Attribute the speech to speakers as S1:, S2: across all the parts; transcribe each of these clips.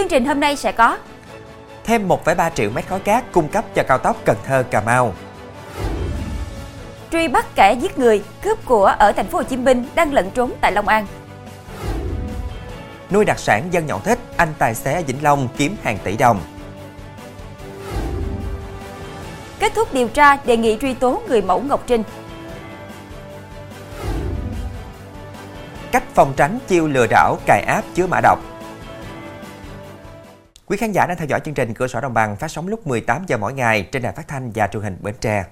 S1: Chương trình hôm nay sẽ có
S2: Thêm 1,3 triệu mét khối cát cung cấp cho cao tốc Cần Thơ Cà Mau.
S1: Truy bắt kẻ giết người, cướp của ở thành phố Hồ Chí Minh đang lẫn trốn tại Long An.
S2: Nuôi đặc sản dân nhậu thích, anh tài xế ở Vĩnh Long kiếm hàng tỷ đồng.
S1: Kết thúc điều tra đề nghị truy tố người mẫu Ngọc Trinh.
S2: Cách phòng tránh chiêu lừa đảo cài áp chứa mã độc. Quý khán giả đang theo dõi chương trình Cửa sổ Đồng bằng phát sóng lúc 18 giờ mỗi ngày trên đài phát thanh và truyền hình Bến Tre.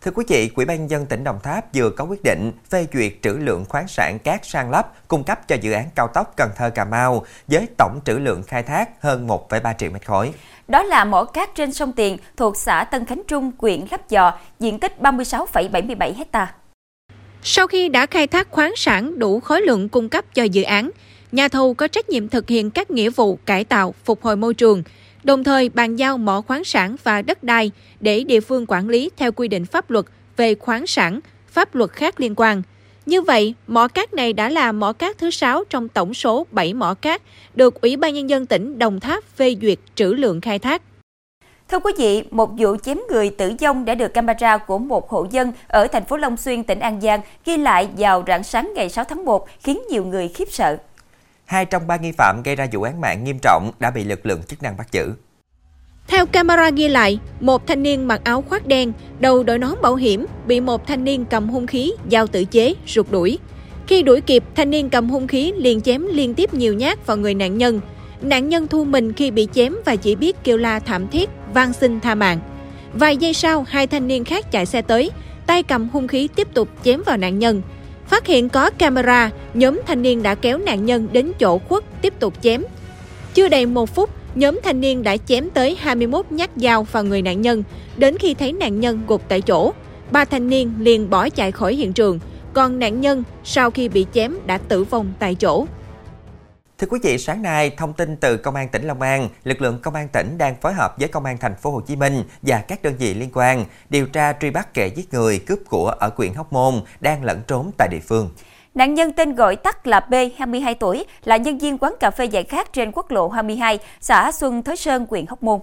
S2: Thưa quý vị, Quỹ ban dân tỉnh Đồng Tháp vừa có quyết định phê duyệt trữ lượng khoáng sản cát sang lấp cung cấp cho dự án cao tốc Cần Thơ Cà Mau với tổng trữ lượng khai thác hơn 1,3 triệu mét khối.
S1: Đó là mỏ cát trên sông Tiền thuộc xã Tân Khánh Trung, huyện Lấp Giò, diện tích 36,77 hectare.
S3: Sau khi đã khai thác khoáng sản đủ khối lượng cung cấp cho dự án, nhà thầu có trách nhiệm thực hiện các nghĩa vụ cải tạo, phục hồi môi trường, đồng thời bàn giao mỏ khoáng sản và đất đai để địa phương quản lý theo quy định pháp luật về khoáng sản, pháp luật khác liên quan. Như vậy, mỏ cát này đã là mỏ cát thứ 6 trong tổng số 7 mỏ cát được Ủy ban Nhân dân tỉnh Đồng Tháp phê duyệt trữ lượng khai thác.
S1: Thưa quý vị, một vụ chém người tử vong đã được camera của một hộ dân ở thành phố Long Xuyên, tỉnh An Giang ghi lại vào rạng sáng ngày 6 tháng 1 khiến nhiều người khiếp sợ.
S2: Hai trong ba nghi phạm gây ra vụ án mạng nghiêm trọng đã bị lực lượng chức năng bắt giữ.
S3: Theo camera ghi lại, một thanh niên mặc áo khoác đen, đầu đội nón bảo hiểm, bị một thanh niên cầm hung khí, dao tự chế, rụt đuổi. Khi đuổi kịp, thanh niên cầm hung khí liền chém liên tiếp nhiều nhát vào người nạn nhân. Nạn nhân thu mình khi bị chém và chỉ biết kêu la thảm thiết, van xin tha mạng. Vài giây sau, hai thanh niên khác chạy xe tới, tay cầm hung khí tiếp tục chém vào nạn nhân. Phát hiện có camera, nhóm thanh niên đã kéo nạn nhân đến chỗ khuất tiếp tục chém. Chưa đầy một phút, nhóm thanh niên đã chém tới 21 nhát dao vào người nạn nhân, đến khi thấy nạn nhân gục tại chỗ. Ba thanh niên liền bỏ chạy khỏi hiện trường, còn nạn nhân sau khi bị chém đã tử vong tại chỗ.
S2: Thưa quý vị, sáng nay, thông tin từ Công an tỉnh Long An, lực lượng Công an tỉnh đang phối hợp với Công an thành phố Hồ Chí Minh và các đơn vị liên quan điều tra truy bắt kẻ giết người cướp của ở huyện Hóc Môn đang lẫn trốn tại địa phương.
S1: Nạn nhân tên gọi tắt là B, 22 tuổi, là nhân viên quán cà phê giải khát trên quốc lộ 22, xã Xuân Thới Sơn, huyện Hóc Môn.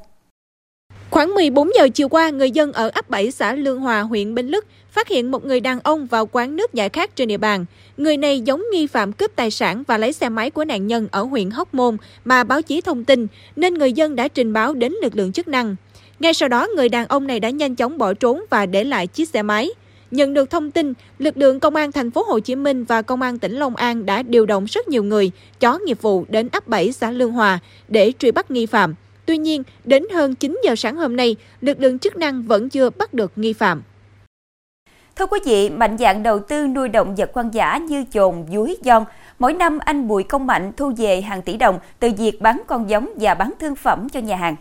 S3: Khoảng 14 giờ chiều qua, người dân ở ấp 7 xã Lương Hòa, huyện Bến Lức phát hiện một người đàn ông vào quán nước giải khát trên địa bàn. Người này giống nghi phạm cướp tài sản và lấy xe máy của nạn nhân ở huyện Hóc Môn mà báo chí thông tin, nên người dân đã trình báo đến lực lượng chức năng. Ngay sau đó, người đàn ông này đã nhanh chóng bỏ trốn và để lại chiếc xe máy. Nhận được thông tin, lực lượng công an thành phố Hồ Chí Minh và công an tỉnh Long An đã điều động rất nhiều người, chó nghiệp vụ đến ấp 7 xã Lương Hòa để truy bắt nghi phạm. Tuy nhiên, đến hơn 9 giờ sáng hôm nay, lực lượng chức năng vẫn chưa bắt được nghi phạm.
S1: Thưa quý vị, mạnh dạng đầu tư nuôi động vật hoang dã như chồn, dúi, giòn. Mỗi năm anh Bùi Công Mạnh thu về hàng tỷ đồng từ việc bán con giống và bán thương phẩm cho nhà hàng.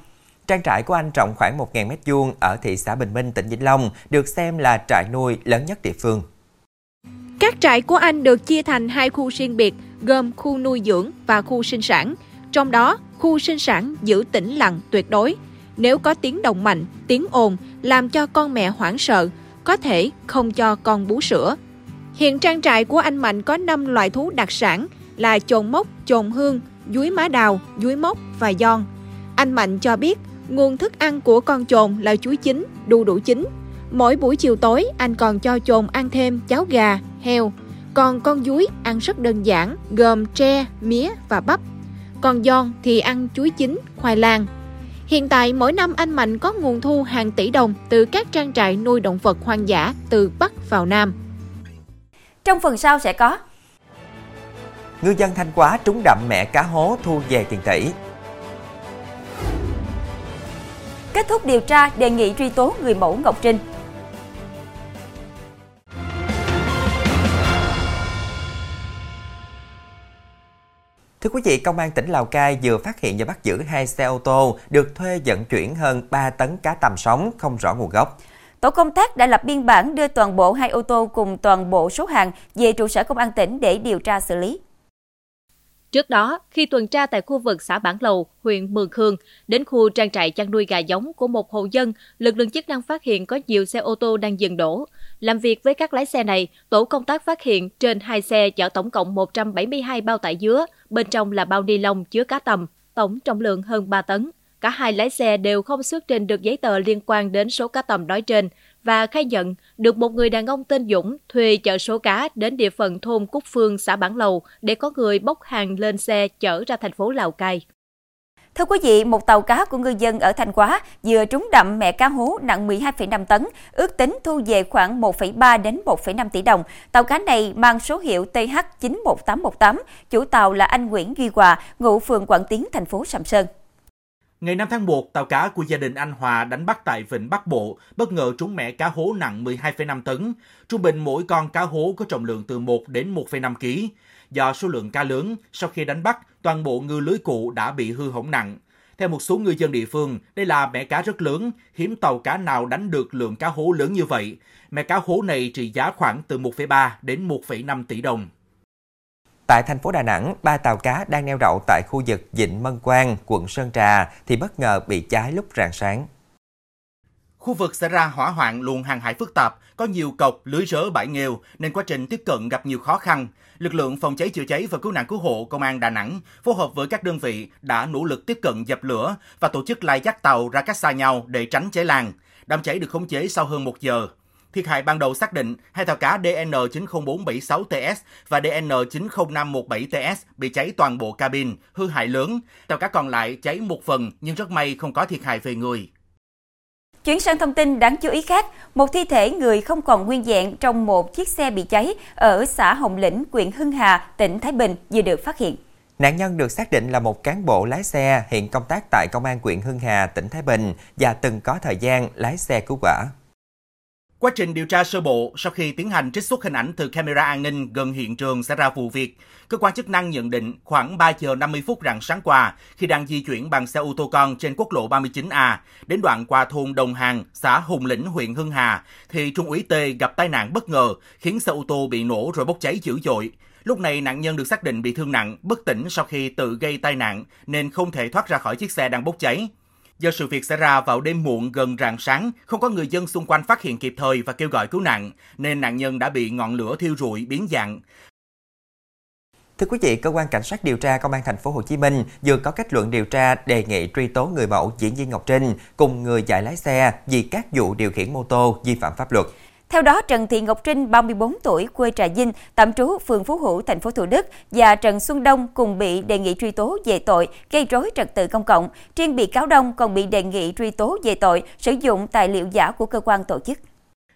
S2: Trang trại của anh rộng khoảng 1.000 m2 ở thị xã Bình Minh, tỉnh Vĩnh Long, được xem là trại nuôi lớn nhất địa phương.
S3: Các trại của anh được chia thành hai khu riêng biệt, gồm khu nuôi dưỡng và khu sinh sản. Trong đó, khu sinh sản giữ tĩnh lặng tuyệt đối. Nếu có tiếng động mạnh, tiếng ồn làm cho con mẹ hoảng sợ, có thể không cho con bú sữa. Hiện trang trại của anh Mạnh có 5 loại thú đặc sản là chồn mốc, chồn hương, dúi má đào, dúi mốc và giòn. Anh Mạnh cho biết nguồn thức ăn của con chồn là chuối chín, đu đủ chín. Mỗi buổi chiều tối anh còn cho chồn ăn thêm cháo gà, heo. Còn con dúi ăn rất đơn giản, gồm tre, mía và bắp. Còn giòn thì ăn chuối chín, khoai lang. Hiện tại mỗi năm anh Mạnh có nguồn thu hàng tỷ đồng từ các trang trại nuôi động vật hoang dã từ Bắc vào Nam.
S1: Trong phần sau sẽ có
S2: Ngư dân Thanh Hóa trúng đậm mẹ cá hố thu về tiền tỷ.
S1: Kết thúc điều tra đề nghị truy tố người mẫu Ngọc Trinh.
S2: Thưa quý vị, Công an tỉnh Lào Cai vừa phát hiện và bắt giữ hai xe ô tô được thuê vận chuyển hơn 3 tấn cá tầm sống không rõ nguồn gốc.
S1: Tổ công tác đã lập biên bản đưa toàn bộ hai ô tô cùng toàn bộ số hàng về trụ sở công an tỉnh để điều tra xử lý.
S3: Trước đó, khi tuần tra tại khu vực xã Bản Lầu, huyện Mường Khương, đến khu trang trại chăn nuôi gà giống của một hộ dân, lực lượng chức năng phát hiện có nhiều xe ô tô đang dừng đổ. Làm việc với các lái xe này, tổ công tác phát hiện trên hai xe chở tổng cộng 172 bao tải dứa, bên trong là bao ni lông chứa cá tầm, tổng trọng lượng hơn 3 tấn. Cả hai lái xe đều không xuất trình được giấy tờ liên quan đến số cá tầm nói trên và khai nhận được một người đàn ông tên Dũng thuê chở số cá đến địa phận thôn Cúc Phương, xã Bản Lầu để có người bốc hàng lên xe chở ra thành phố Lào Cai.
S1: Thưa quý vị, một tàu cá của ngư dân ở Thanh Hóa vừa trúng đậm mẹ cá hú nặng 12,5 tấn, ước tính thu về khoảng 1,3 đến 1,5 tỷ đồng. Tàu cá này mang số hiệu TH91818, chủ tàu là anh Nguyễn Duy Hòa, ngụ phường Quảng Tiến, thành phố Sầm Sơn.
S4: Ngày 5 tháng 1, tàu cá của gia đình anh Hòa đánh bắt tại Vịnh Bắc Bộ, bất ngờ trúng mẻ cá hố nặng 12,5 tấn. Trung bình mỗi con cá hố có trọng lượng từ 1 đến 1,5 kg. Do số lượng cá lớn, sau khi đánh bắt, toàn bộ ngư lưới cụ đã bị hư hỏng nặng. Theo một số ngư dân địa phương, đây là mẻ cá rất lớn, hiếm tàu cá nào đánh được lượng cá hố lớn như vậy. Mẻ cá hố này trị giá khoảng từ 1,3 đến 1,5 tỷ đồng.
S2: Tại thành phố Đà Nẵng, ba tàu cá đang neo đậu tại khu vực Vịnh Mân Quang, quận Sơn Trà thì bất ngờ bị cháy lúc rạng sáng.
S4: Khu vực xảy ra hỏa hoạn luồng hàng hải phức tạp, có nhiều cọc, lưới rớ bãi nghèo nên quá trình tiếp cận gặp nhiều khó khăn. Lực lượng phòng cháy chữa cháy và cứu nạn cứu hộ công an Đà Nẵng phối hợp với các đơn vị đã nỗ lực tiếp cận dập lửa và tổ chức lai dắt tàu ra cách xa nhau để tránh cháy lan. Đám cháy được khống chế sau hơn một giờ. Thiệt hại ban đầu xác định hai tàu cá DN90476TS và DN90517TS bị cháy toàn bộ cabin, hư hại lớn. Tàu cá còn lại cháy một phần nhưng rất may không có thiệt hại về người.
S1: Chuyển sang thông tin đáng chú ý khác, một thi thể người không còn nguyên dạng trong một chiếc xe bị cháy ở xã Hồng Lĩnh, huyện Hưng Hà, tỉnh Thái Bình vừa được phát hiện.
S2: Nạn nhân được xác định là một cán bộ lái xe hiện công tác tại Công an huyện Hưng Hà, tỉnh Thái Bình và từng có thời gian lái xe cứu quả.
S4: Quá trình điều tra sơ bộ, sau khi tiến hành trích xuất hình ảnh từ camera an ninh gần hiện trường xảy ra vụ việc, cơ quan chức năng nhận định khoảng 3 giờ 50 phút rạng sáng qua, khi đang di chuyển bằng xe ô tô con trên quốc lộ 39A đến đoạn qua thôn Đồng Hàng, xã Hùng Lĩnh, huyện Hưng Hà, thì Trung úy T gặp tai nạn bất ngờ, khiến xe ô tô bị nổ rồi bốc cháy dữ dội. Lúc này nạn nhân được xác định bị thương nặng, bất tỉnh sau khi tự gây tai nạn nên không thể thoát ra khỏi chiếc xe đang bốc cháy. Do sự việc xảy ra vào đêm muộn gần rạng sáng, không có người dân xung quanh phát hiện kịp thời và kêu gọi cứu nạn, nên nạn nhân đã bị ngọn lửa thiêu rụi biến dạng.
S2: Thưa quý vị, cơ quan cảnh sát điều tra công an thành phố Hồ Chí Minh vừa có kết luận điều tra đề nghị truy tố người mẫu diễn viên Ngọc Trinh cùng người dạy lái xe vì các vụ điều khiển mô tô vi phạm pháp luật.
S1: Theo đó, Trần Thị Ngọc Trinh, 34 tuổi, quê Trà Vinh, tạm trú phường Phú Hữu, thành phố Thủ Đức và Trần Xuân Đông cùng bị đề nghị truy tố về tội gây rối trật tự công cộng. Riêng bị cáo Đông còn bị đề nghị truy tố về tội sử dụng tài liệu giả của cơ quan tổ chức.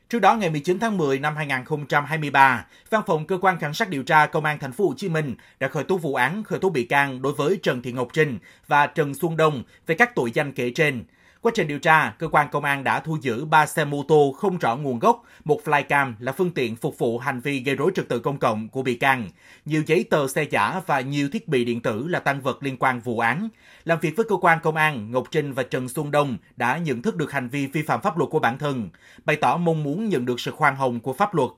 S4: Trước đó ngày 19 tháng 10 năm 2023, Văn phòng cơ quan cảnh sát điều tra công an thành phố Hồ Chí Minh đã khởi tố vụ án khởi tố bị can đối với Trần Thị Ngọc Trinh và Trần Xuân Đông về các tội danh kể trên. Quá trình điều tra, cơ quan công an đã thu giữ 3 xe mô tô không rõ nguồn gốc, một flycam là phương tiện phục vụ hành vi gây rối trật tự công cộng của bị can, nhiều giấy tờ xe giả và nhiều thiết bị điện tử là tăng vật liên quan vụ án. Làm việc với cơ quan công an, Ngọc Trinh và Trần Xuân Đông đã nhận thức được hành vi vi phạm pháp luật của bản thân, bày tỏ mong muốn nhận được sự khoan hồng của pháp luật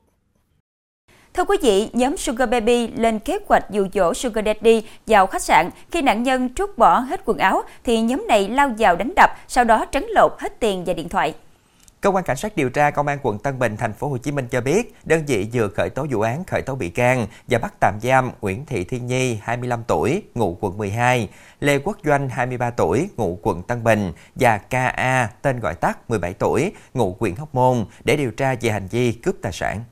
S1: Thưa quý vị, nhóm Sugar Baby lên kế hoạch dụ dỗ Sugar Daddy vào khách sạn. Khi nạn nhân trút bỏ hết quần áo, thì nhóm này lao vào đánh đập, sau đó trấn lột hết tiền và điện thoại.
S2: Cơ quan cảnh sát điều tra công an quận Tân Bình thành phố Hồ Chí Minh cho biết, đơn vị vừa khởi tố vụ án khởi tố bị can và bắt tạm giam Nguyễn Thị Thiên Nhi 25 tuổi, ngụ quận 12, Lê Quốc Doanh 23 tuổi, ngụ quận Tân Bình và KA tên gọi tắt 17 tuổi, ngụ huyện Hóc Môn để điều tra về hành vi cướp tài sản.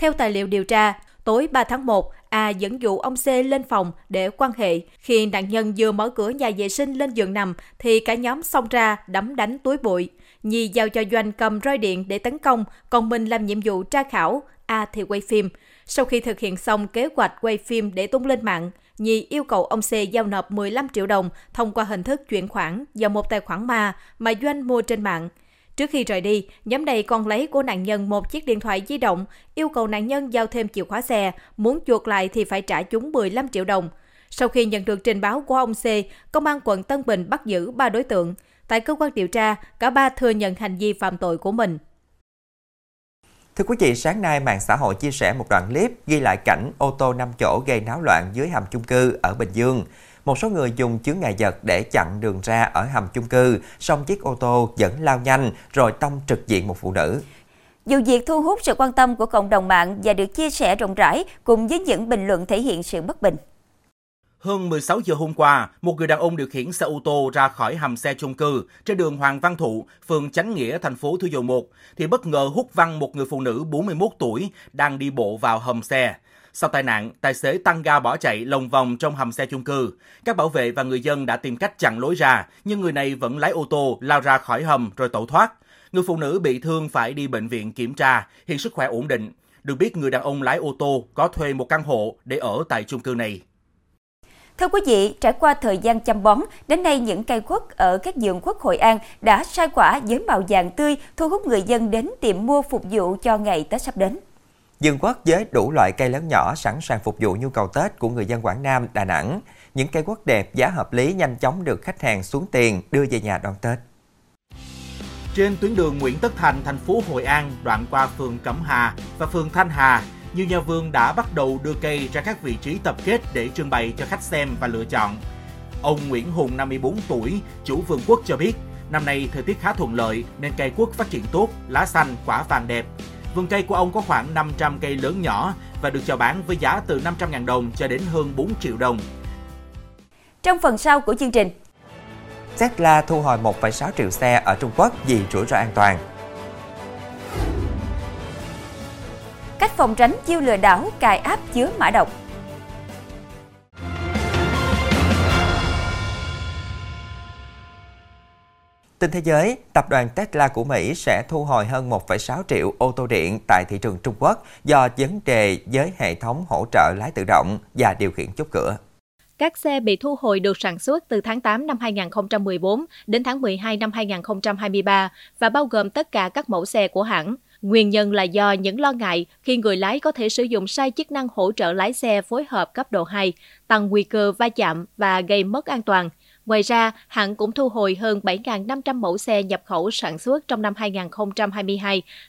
S3: Theo tài liệu điều tra, tối 3 tháng 1, A dẫn dụ ông C lên phòng để quan hệ. Khi nạn nhân vừa mở cửa nhà vệ sinh lên giường nằm, thì cả nhóm xông ra đấm đánh túi bụi. Nhi giao cho Doanh cầm roi điện để tấn công, còn mình làm nhiệm vụ tra khảo, A thì quay phim. Sau khi thực hiện xong kế hoạch quay phim để tung lên mạng, Nhi yêu cầu ông C giao nộp 15 triệu đồng thông qua hình thức chuyển khoản vào một tài khoản ma mà Doanh mua trên mạng. Trước khi rời đi, nhóm này còn lấy của nạn nhân một chiếc điện thoại di động, yêu cầu nạn nhân giao thêm chìa khóa xe, muốn chuộc lại thì phải trả chúng 15 triệu đồng. Sau khi nhận được trình báo của ông C, Công an quận Tân Bình bắt giữ ba đối tượng. Tại cơ quan điều tra, cả ba thừa nhận hành vi phạm tội của mình.
S2: Thưa quý vị, sáng nay mạng xã hội chia sẻ một đoạn clip ghi lại cảnh ô tô 5 chỗ gây náo loạn dưới hầm chung cư ở Bình Dương. Một số người dùng chướng ngại vật để chặn đường ra ở hầm chung cư, song chiếc ô tô vẫn lao nhanh rồi tông trực diện một phụ nữ.
S1: Dù việc thu hút sự quan tâm của cộng đồng mạng và được chia sẻ rộng rãi cùng với những bình luận thể hiện sự bất bình.
S4: Hơn 16 giờ hôm qua, một người đàn ông điều khiển xe ô tô ra khỏi hầm xe chung cư trên đường Hoàng Văn Thụ, phường Chánh Nghĩa, thành phố Thủ Dầu Một, thì bất ngờ hút văng một người phụ nữ 41 tuổi đang đi bộ vào hầm xe. Sau tai nạn, tài xế tăng ga bỏ chạy lồng vòng trong hầm xe chung cư. Các bảo vệ và người dân đã tìm cách chặn lối ra, nhưng người này vẫn lái ô tô lao ra khỏi hầm rồi tẩu thoát. Người phụ nữ bị thương phải đi bệnh viện kiểm tra, hiện sức khỏe ổn định. Được biết người đàn ông lái ô tô có thuê một căn hộ để ở tại chung cư này.
S1: Thưa quý vị, trải qua thời gian chăm bón, đến nay những cây quất ở các vườn quất Hội An đã sai quả với màu vàng tươi, thu hút người dân đến tiệm mua phục vụ cho ngày Tết sắp đến
S2: dừng quất với đủ loại cây lớn nhỏ sẵn sàng phục vụ nhu cầu Tết của người dân Quảng Nam, Đà Nẵng. Những cây quất đẹp, giá hợp lý nhanh chóng được khách hàng xuống tiền đưa về nhà đón Tết.
S4: Trên tuyến đường Nguyễn Tất Thành, thành phố Hội An, đoạn qua phường Cẩm Hà và phường Thanh Hà, nhiều nhà vườn đã bắt đầu đưa cây ra các vị trí tập kết để trưng bày cho khách xem và lựa chọn. Ông Nguyễn Hùng 54 tuổi, chủ vườn quất cho biết, năm nay thời tiết khá thuận lợi nên cây quất phát triển tốt, lá xanh, quả vàng đẹp. Vườn cây của ông có khoảng 500 cây lớn nhỏ và được chào bán với giá từ 500.000 đồng cho đến hơn 4 triệu đồng.
S1: Trong phần sau của chương trình,
S2: Tesla thu hồi 1,6 triệu xe ở Trung Quốc vì rủi ro an toàn.
S1: cách phòng tránh chiêu lừa đảo cài app chứa mã độc.
S2: Tin thế giới, tập đoàn Tesla của Mỹ sẽ thu hồi hơn 1,6 triệu ô tô điện tại thị trường Trung Quốc do vấn đề với hệ thống hỗ trợ lái tự động và điều khiển chốt cửa.
S5: Các xe bị thu hồi được sản xuất từ tháng 8 năm 2014 đến tháng 12 năm 2023 và bao gồm tất cả các mẫu xe của hãng. Nguyên nhân là do những lo ngại khi người lái có thể sử dụng sai chức năng hỗ trợ lái xe phối hợp cấp độ 2, tăng nguy cơ va chạm và gây mất an toàn. Ngoài ra, hãng cũng thu hồi hơn 7.500 mẫu xe nhập khẩu sản xuất trong năm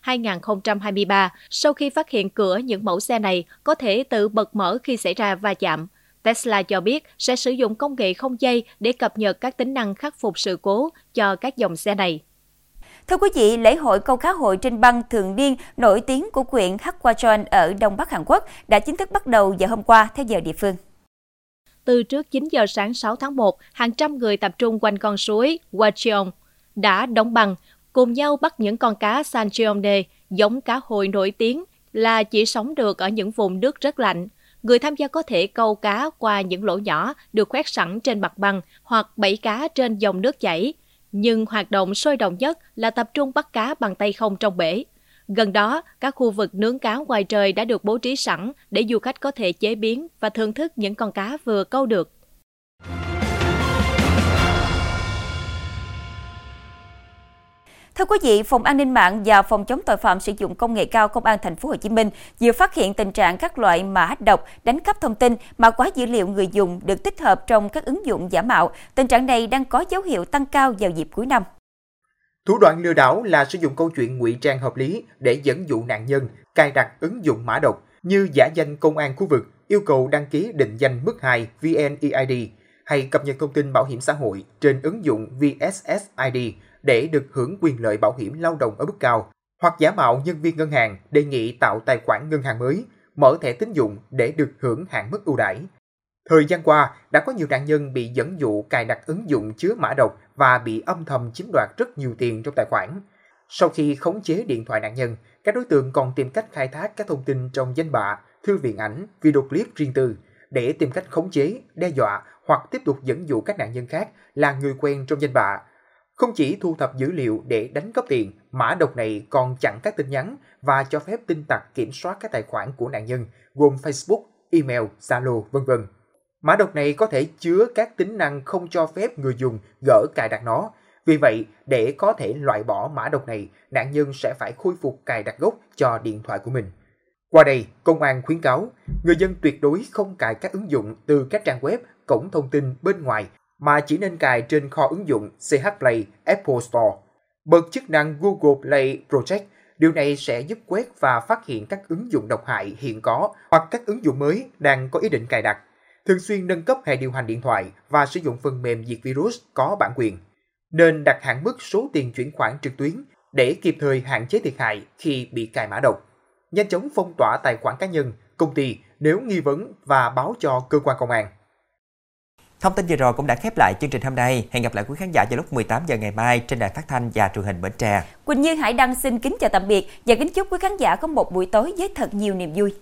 S5: 2022-2023 sau khi phát hiện cửa những mẫu xe này có thể tự bật mở khi xảy ra va chạm. Tesla cho biết sẽ sử dụng công nghệ không dây để cập nhật các tính năng khắc phục sự cố cho các dòng xe này.
S1: Thưa quý vị, lễ hội câu cá hội trên băng thường niên nổi tiếng của quyện Hakwacheon ở Đông Bắc Hàn Quốc đã chính thức bắt đầu vào hôm qua theo giờ địa phương.
S5: Từ trước 9 giờ sáng 6 tháng 1, hàng trăm người tập trung quanh con suối Wacheon đã đóng băng, cùng nhau bắt những con cá Sancheonde, giống cá hồi nổi tiếng là chỉ sống được ở những vùng nước rất lạnh. Người tham gia có thể câu cá qua những lỗ nhỏ được khoét sẵn trên mặt băng hoặc bẫy cá trên dòng nước chảy. Nhưng hoạt động sôi động nhất là tập trung bắt cá bằng tay không trong bể. Gần đó, các khu vực nướng cá ngoài trời đã được bố trí sẵn để du khách có thể chế biến và thưởng thức những con cá vừa câu được.
S1: Thưa quý vị, Phòng An ninh mạng và Phòng chống tội phạm sử dụng công nghệ cao Công an thành phố Hồ Chí Minh vừa phát hiện tình trạng các loại mã độc đánh cắp thông tin, mã hóa dữ liệu người dùng được tích hợp trong các ứng dụng giả mạo. Tình trạng này đang có dấu hiệu tăng cao vào dịp cuối năm.
S6: Thủ đoạn lừa đảo là sử dụng câu chuyện ngụy trang hợp lý để dẫn dụ nạn nhân cài đặt ứng dụng mã độc như giả danh công an khu vực, yêu cầu đăng ký định danh mức 2 VNEID hay cập nhật thông tin bảo hiểm xã hội trên ứng dụng VSSID để được hưởng quyền lợi bảo hiểm lao động ở mức cao, hoặc giả mạo nhân viên ngân hàng đề nghị tạo tài khoản ngân hàng mới, mở thẻ tín dụng để được hưởng hạn mức ưu đãi. Thời gian qua, đã có nhiều nạn nhân bị dẫn dụ cài đặt ứng dụng chứa mã độc và bị âm thầm chiếm đoạt rất nhiều tiền trong tài khoản. Sau khi khống chế điện thoại nạn nhân, các đối tượng còn tìm cách khai thác các thông tin trong danh bạ, thư viện ảnh, video clip riêng tư để tìm cách khống chế, đe dọa hoặc tiếp tục dẫn dụ các nạn nhân khác là người quen trong danh bạ không chỉ thu thập dữ liệu để đánh cắp tiền, mã độc này còn chặn các tin nhắn và cho phép tin tặc kiểm soát các tài khoản của nạn nhân gồm Facebook, email, Zalo, vân vân. Mã độc này có thể chứa các tính năng không cho phép người dùng gỡ cài đặt nó. Vì vậy, để có thể loại bỏ mã độc này, nạn nhân sẽ phải khôi phục cài đặt gốc cho điện thoại của mình. Qua đây, công an khuyến cáo người dân tuyệt đối không cài các ứng dụng từ các trang web, cổng thông tin bên ngoài mà chỉ nên cài trên kho ứng dụng CH Play Apple Store. Bật chức năng Google Play Project Điều này sẽ giúp quét và phát hiện các ứng dụng độc hại hiện có hoặc các ứng dụng mới đang có ý định cài đặt. Thường xuyên nâng cấp hệ điều hành điện thoại và sử dụng phần mềm diệt virus có bản quyền. Nên đặt hạn mức số tiền chuyển khoản trực tuyến để kịp thời hạn chế thiệt hại khi bị cài mã độc. Nhanh chóng phong tỏa tài khoản cá nhân, công ty nếu nghi vấn và báo cho cơ quan công an.
S2: Thông tin vừa rồi cũng đã khép lại chương trình hôm nay. Hẹn gặp lại quý khán giả vào lúc 18 giờ ngày mai trên đài phát thanh và truyền hình Bến Tre.
S1: Quỳnh Như Hải Đăng xin kính chào tạm biệt và kính chúc quý khán giả có một buổi tối với thật nhiều niềm vui.